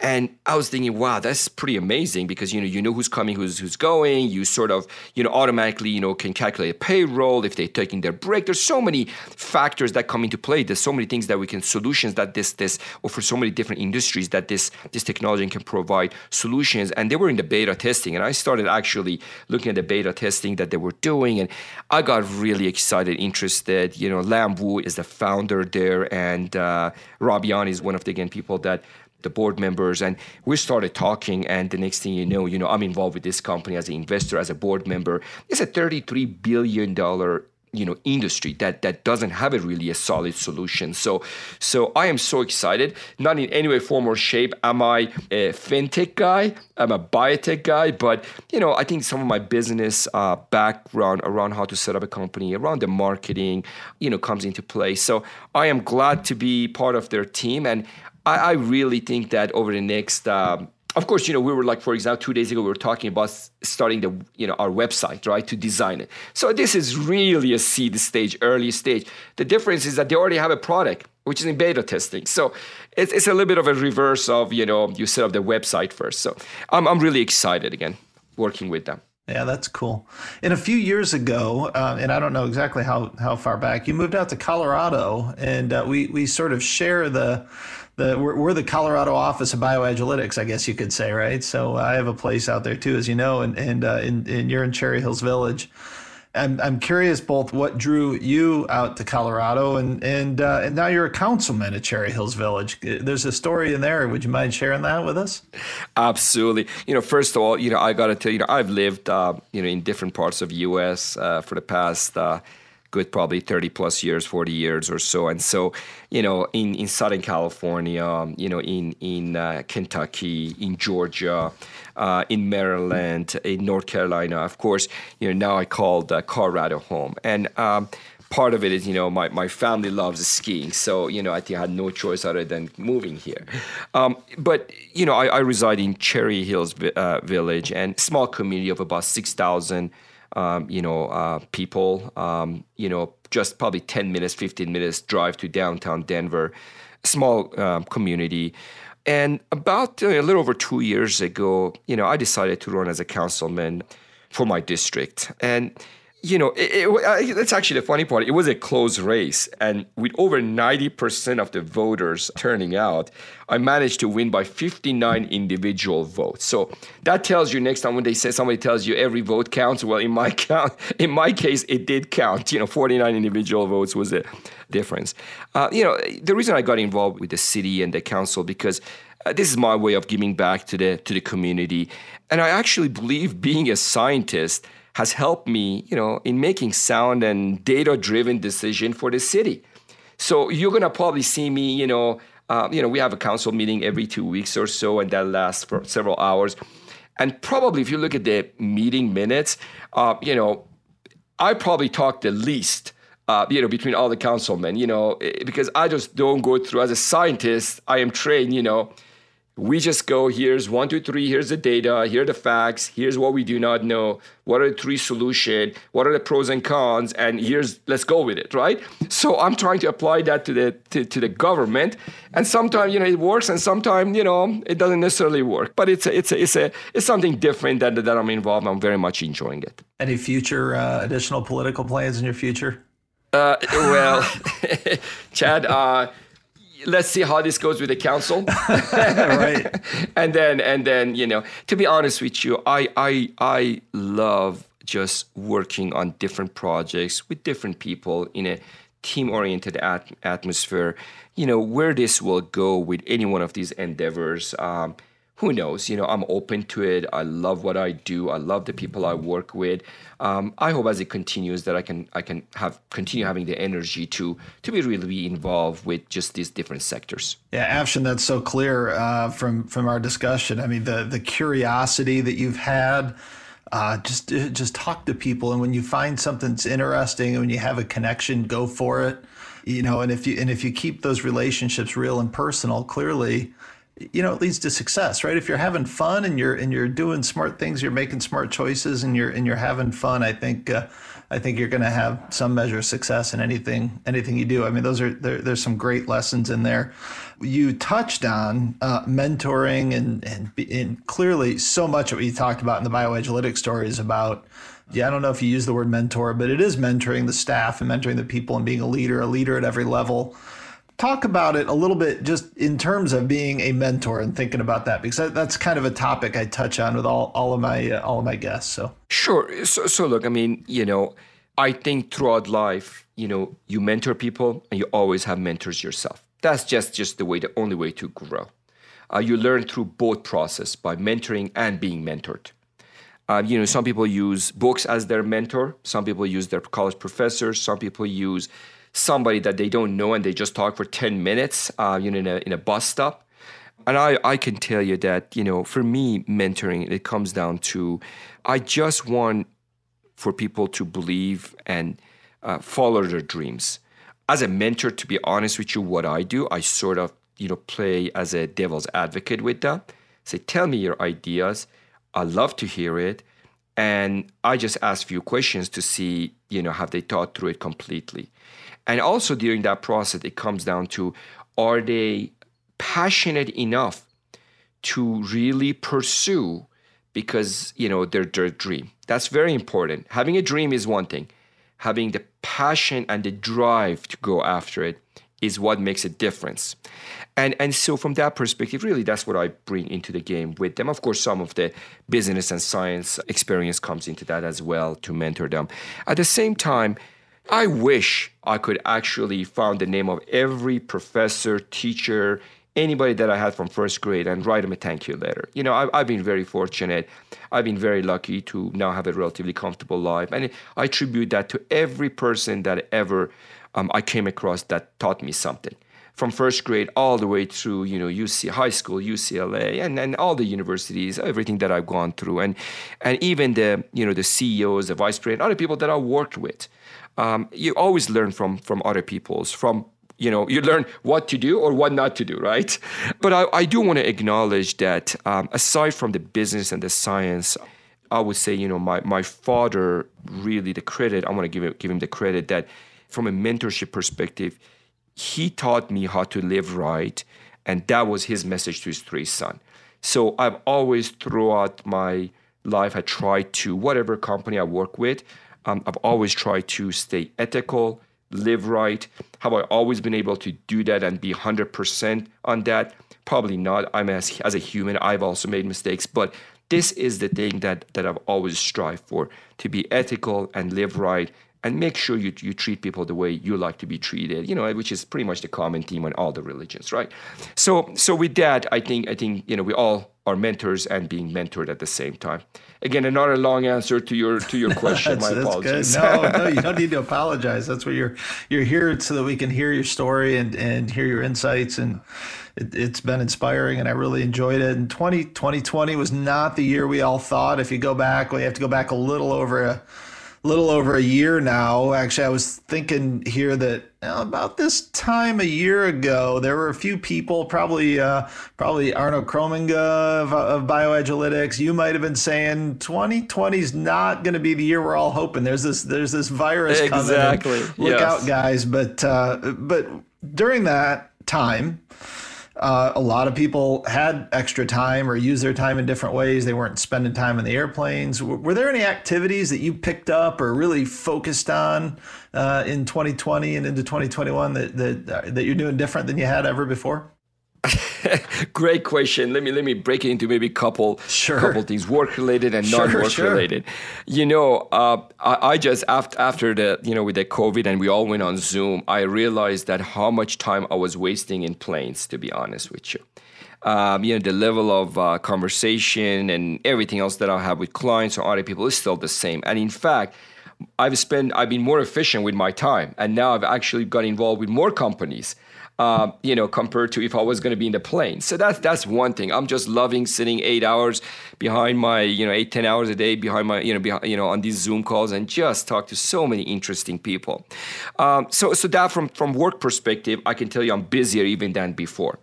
And I was thinking, wow, that's pretty amazing because you know you know who's coming, who's who's going. You sort of you know automatically you know can calculate a payroll if they're taking their break. There's so many factors that come into play. There's so many things that we can solutions that this this or for so many different industries that this this technology can provide solutions. And they were in the beta testing, and I started actually looking at the beta testing that they were doing, and I got really excited, interested. You know, Lam Wu is the founder there, and uh, Rob Yan is one of the again people that the board members, and we started talking. And the next thing you know, you know, I'm involved with this company as an investor, as a board member. It's a 33 billion dollar you know industry that that doesn't have a really a solid solution so so i am so excited not in any way form or shape am i a fintech guy i'm a biotech guy but you know i think some of my business uh, background around how to set up a company around the marketing you know comes into play so i am glad to be part of their team and I, I really think that over the next um, of course, you know, we were like, for example, two days ago, we were talking about starting the, you know, our website, right, to design it. So this is really a seed stage, early stage. The difference is that they already have a product, which is in beta testing. So it's, it's a little bit of a reverse of, you know, you set up the website first. So I'm, I'm really excited again working with them. Yeah, that's cool. And a few years ago, uh, and I don't know exactly how, how far back, you moved out to Colorado, and uh, we we sort of share the the we're, we're, the Colorado office of bioagilytix, I guess you could say, right? So I have a place out there too, as you know, and and uh, in, and you're in Cherry Hills Village. I'm I'm curious both what drew you out to Colorado, and and uh, and now you're a councilman at Cherry Hills Village. There's a story in there. Would you mind sharing that with us? Absolutely. You know, first of all, you know, I got to tell you, know, I've lived, uh, you know, in different parts of U.S. Uh, for the past uh, good probably 30 plus years 40 years or so and so you know in, in southern california you know in in uh, kentucky in georgia uh, in maryland in north carolina of course you know now i call the colorado home and um, part of it is, you know, my, my family loves skiing. So, you know, I think I had no choice other than moving here. Um, but, you know, I, I, reside in Cherry Hills uh, Village and small community of about 6,000, um, you know, uh, people, um, you know, just probably 10 minutes, 15 minutes drive to downtown Denver, small um, community. And about uh, a little over two years ago, you know, I decided to run as a councilman for my district. And you know, it, it, that's actually the funny part. It was a close race, and with over 90% of the voters turning out, I managed to win by 59 individual votes. So that tells you next time when they say somebody tells you every vote counts. Well, in my *laughs* count, in my case, it did count. You know, 49 individual votes was the difference. Uh, you know, the reason I got involved with the city and the council because uh, this is my way of giving back to the to the community, and I actually believe being a scientist has helped me, you know, in making sound and data-driven decision for the city. So you're gonna probably see me, you know, uh, you know, we have a council meeting every two weeks or so, and that lasts for several hours. And probably, if you look at the meeting minutes, uh, you know, I probably talk the least. Uh, you know, between all the councilmen, you know, eh, because I just don't go through as a scientist. I am trained, you know, we just go here's one two three here's the data here are the facts here's what we do not know what are the three solution what are the pros and cons and here's let's go with it right? So i'm trying to apply that to the to, to the government and sometimes you know it works and sometimes you know it doesn't necessarily work but it's a, it's a, it's a it's something different that, that i'm involved i'm very much enjoying it. Any future uh, additional political plans in your future? Uh, well *laughs* chad uh, let's see how this goes with the council. *laughs* Right. *laughs* And then and then you know to be honest with you i i i love just working on different projects with different people in a team oriented at- atmosphere. You know where this will go with any one of these endeavors um, who knows? You know, I'm open to it. I love what I do. I love the people I work with. Um, I hope as it continues that I can I can have continue having the energy to to be really involved with just these different sectors. Yeah, Afshin, that's so clear uh, from from our discussion. I mean, the the curiosity that you've had. Uh, just just talk to people, and when you find something that's interesting, and when you have a connection, go for it. You know, and if you and if you keep those relationships real and personal, clearly, you know it leads to success right? If you're having fun and you're and you're doing smart things you're making smart choices and you're and you're having fun i think uh, i think you're going to have some measure of success in anything anything you do. I mean those are there, there's some great lessons in there. You touched on uh, mentoring and, and and clearly so much of what you talked about in the bioagilytic story is about yeah, I don't know if you use the word mentor, but it is mentoring the staff and mentoring the people and being a leader, a leader at every level talk about it a little bit just in terms of being a mentor and thinking about that because that's kind of a topic I touch on with all, all of my uh, all of my guests so sure so, so look I mean you know I think throughout life you know you mentor people and you always have mentors yourself that's just just the way the only way to grow uh, you learn through both process by mentoring and being mentored uh, you know, some people use books as their mentor. Some people use their college professors. Some people use somebody that they don't know and they just talk for 10 minutes, uh, you know, in a, in a bus stop. And I, I can tell you that, you know, for me, mentoring, it comes down to I just want for people to believe and uh, follow their dreams. As a mentor, to be honest with you, what I do, I sort of, you know, play as a devil's advocate with them. Say, tell me your ideas. I love to hear it. And I just ask few questions to see, you know, have they thought through it completely. And also during that process, it comes down to are they passionate enough to really pursue because you know their, their dream? That's very important. Having a dream is one thing. Having the passion and the drive to go after it is what makes a difference. And and so from that perspective really that's what i bring into the game with them. Of course some of the business and science experience comes into that as well to mentor them. At the same time I wish I could actually find the name of every professor, teacher, anybody that I had from first grade and write them a thank you letter. You know, I've, I've been very fortunate. I've been very lucky to now have a relatively comfortable life. And I attribute that to every person that ever um, I came across that taught me something. from first grade all the way through, you know, UC high school, UCLA, and, and all the universities, everything that I've gone through, and and even the you know the CEOs, the vice president, other people that I worked with. Um, you always learn from from other people's from you know you learn what to do or what not to do right? But i, I do want to acknowledge that um, aside from the business and the science i would say you know my, my father really the credit i want to give him, give him the credit that from a mentorship perspective he taught me how to live right and that was his message to his three sons so i've always throughout my life i tried to whatever company i work with um, i've always tried to stay ethical live right? Have I always been able to do that and be 100% on that? Probably not. I'm as, as a human, I've also made mistakes, but this is the thing that, that I've always strived for to be ethical and live right and make sure you, you treat people the way you like to be treated, you know, which is pretty much the common theme in all the religions, right? So, so with that, I think, I think, you know, we all are mentors and being mentored at the same time. Again, another long answer to your to your *laughs* question. My apologies. Good. No, no, you *laughs* don't need to apologize. That's what you're you're here so that we can hear your story and and hear your insights and. It, has been inspiring and I really enjoyed it. And 20, 2020 was not the year we all thought. If you go back, we have to go back a little over a little over a year now. Actually, I was thinking here that about this time a year ago, there were a few people, probably uh, probably Arno Kromminga of, of BioAgilytix. You might have been saying 2020 is not going to be the year we're all hoping. There's this there's this virus coming. exactly. coming. Look yes. out, guys! But uh, but during that time. Uh, a lot of people had extra time or used their time in different ways. They weren't spending time in the airplanes. W- were there any activities that you picked up or really focused on uh, in 2020 and into 2021 that that uh, that you're doing different than you had ever before? *laughs* Great question. Let me let me break it into maybe a couple sure. couple things, work related and non work sure. related. You know, uh, I, I, just after after the you know with the COVID and we all went on Zoom, I realized that how much time I was wasting in planes. To be honest with you. Um, you know the level of uh, conversation and everything else that I have with clients or other people is still the same. And in fact, I've spent I've been more efficient with my time, and now I've actually got involved with more companies uh, you know, compared to if I was going to be in the plane. So that's that's one thing. I'm just loving sitting eight hours behind my, you know, eight ten hours a day behind my, you know, behind, you know, on these Zoom calls and just talk to so many interesting people. Um, so so that from from work perspective, I can tell you I'm busier even than before,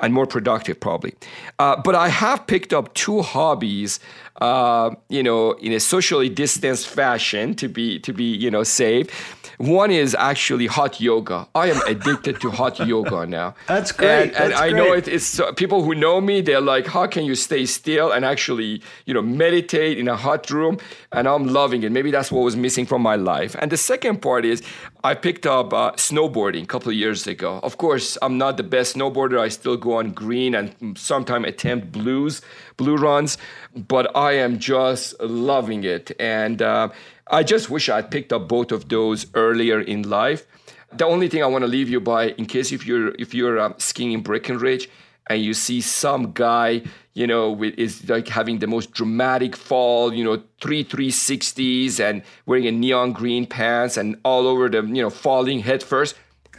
and more productive probably. Uh, but I have picked up two hobbies. Uh, you know, in a socially distanced fashion to be to be you know safe. One is actually hot yoga. I am addicted to hot *laughs* yoga now. That's great. And, and That's I great. know it, it's uh, people who know me. They're like, "How can you stay still and actually, you know, meditate in a hot room?" And I'm loving it. Maybe that's what was missing from my life. And the second part is, I picked up uh, snowboarding a couple of years ago. Of course, I'm not the best snowboarder. I still go on green and sometimes attempt blues, blue runs, but I am just loving it. And uh, I just wish I'd picked up both of those earlier in life. The only thing I want to leave you by, in case if you're if you're um, skiing in Breckenridge and you see some guy, you know, with, is like having the most dramatic fall, you know, three 360s and wearing a neon green pants and all over the, you know, falling head first,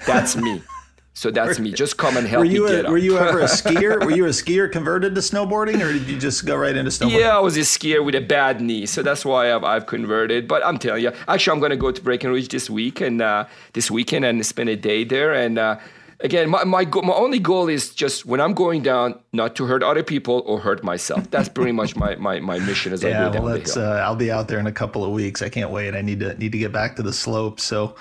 that's me. *laughs* So that's me. Just come and help were you me a, get up. Were you ever a *laughs* skier? were you a skier converted to snowboarding, or did you just go right into snowboarding? Yeah, I was a skier with a bad knee, so that's why I've, I've converted. But I'm telling you, actually, I'm going to go to Breckenridge this week and uh, this weekend and spend a day there. And uh, again, my my, go- my only goal is just when I'm going down, not to hurt other people or hurt myself. That's pretty much my, my, my mission as I yeah, go down well, the hill. uh, I'll be out there in a couple of weeks. I can't wait. I need to need to get back to the slope. So.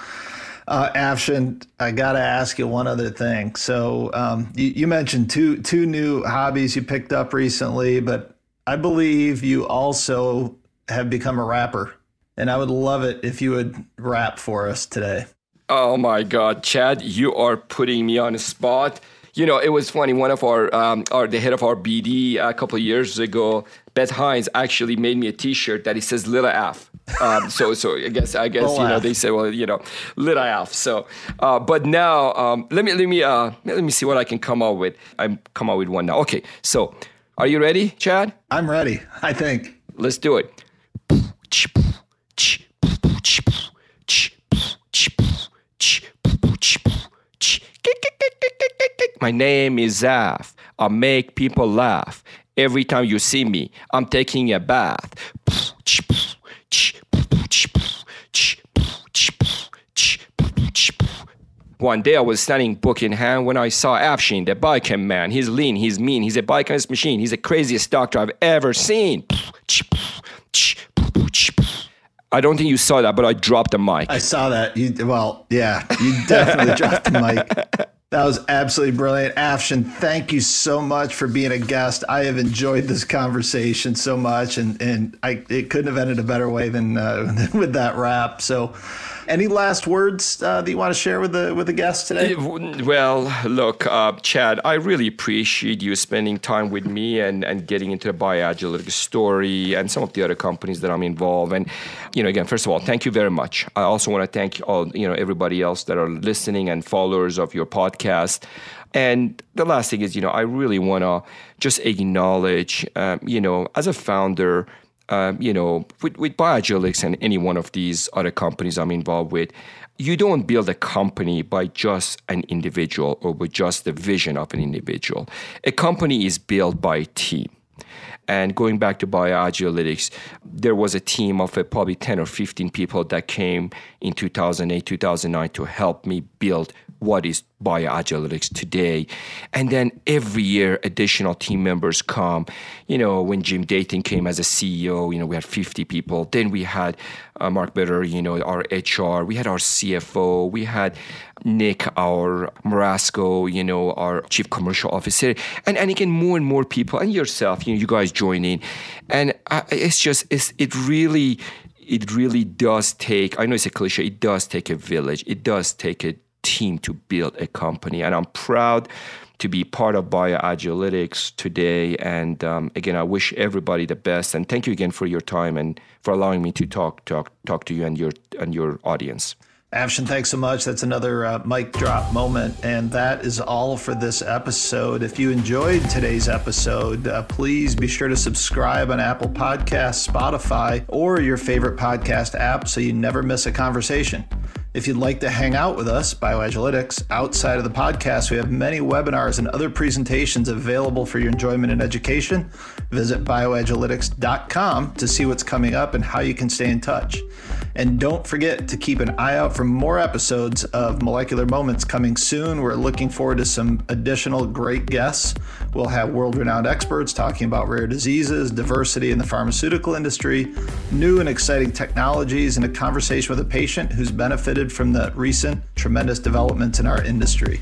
Uh, Afshin, I got to ask you one other thing. So um, you, you mentioned two two new hobbies you picked up recently, but I believe you also have become a rapper, and I would love it if you would rap for us today. Oh my God, Chad, you are putting me on a spot. You know, it was funny. One of our, um, our the head of our BD a couple years ago, Beth Hines, actually made me a T-shirt that it says "Little F." Um, so, so I guess I guess you know they say, well, you know, Little F. So, uh, but now um, let me let me uh, let me see what I can come up with. I'm come up with one now. Okay, so are you ready, Chad? I'm ready. I think. Let's do it. My name is Zaf. I make people laugh. Every time you see me, I'm taking a bath. One day I was standing book in hand when I saw Afshin, the biking man. He's lean, he's mean, he's a bike on machine. He's the craziest doctor I've ever seen. I don't think you saw that, but I dropped the mic. I saw that. You well, yeah, you definitely *laughs* dropped the mic. That was absolutely brilliant. Afshin, thank you so much for being a guest. I have enjoyed this conversation so much, and, and I, it couldn't have ended a better way than, uh, *laughs* with that wrap. So, any last words uh, that you want to share with the with the guests today? Well, look, uh, Chad, I really appreciate you spending time with me and, and getting into the BioAgilytix story and some of the other companies that I'm involved. And you know, again, first of all, thank you very much. I also want to thank all you know everybody else that are listening and followers of your podcast. And the last thing is, you know, I really want to just acknowledge, um, you know, as a founder um, you know, with, with and any one of these other companies I'm involved with, you don't build a company by just an individual or with just the vision of an individual. A company is built by a team. And going back to BioAgilytix, there was a team of uh, probably 10 or 15 people that came in 2008, 2009 to help me build what is BioAgilytix today. And then every year, additional team members come. You know, when Jim Datin came as a CEO, you know, we had 50 people. Then we had uh, Mark Better, you know, our HR. We had our CFO. We had Nick, our Marasco, you know, our chief commercial officer. And, and again, more and more people, and yourself, you know, you guys join in. And uh, it's just, it's, it really, it really does take, I know it's a cliche, it does take a village. It does take a team to build a company. And I'm proud to be part of BioAgilytix today. And um, again, I wish everybody the best. And thank you again for your time and for allowing me to talk talk talk to you and your and your audience. Afshin, thanks so much. That's another uh, mic drop moment. And that is all for this episode. If you enjoyed today's episode, uh, please be sure to subscribe on Apple Podcasts, Spotify, or your favorite podcast app so you never miss a conversation. If you'd like to hang out with us, BioAgilytix, outside of the podcast, we have many webinars and other presentations available for your enjoyment and education. Visit bioagilytix.com to see what's coming up and how you can stay in touch. And don't forget to keep an eye out for more episodes of Molecular Moments coming soon. We're looking forward to some additional great guests. We'll have world renowned experts talking about rare diseases, diversity in the pharmaceutical industry, new and exciting technologies, and a conversation with a patient who's benefited from the recent tremendous developments in our industry.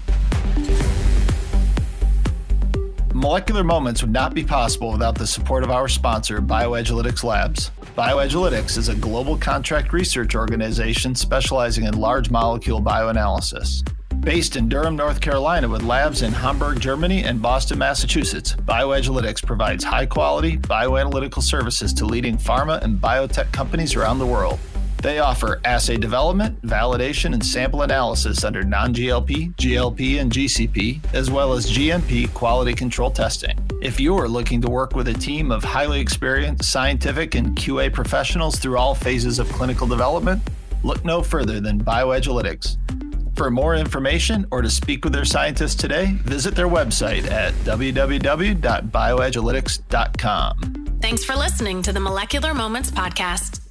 Molecular Moments would not be possible without the support of our sponsor, BioAgilytix Labs. BioAgilytix is a global contract research organization specializing in large molecule bioanalysis. Based in Durham, North Carolina, with labs in Hamburg, Germany, and Boston, Massachusetts, BioAgilytix provides high quality bioanalytical services to leading pharma and biotech companies around the world. They offer assay development, validation, and sample analysis under non GLP, GLP, and GCP, as well as GMP quality control testing. If you are looking to work with a team of highly experienced scientific and QA professionals through all phases of clinical development, look no further than BioAgilytix. For more information or to speak with their scientists today, visit their website at www.bioagilytix.com. Thanks for listening to the Molecular Moments Podcast.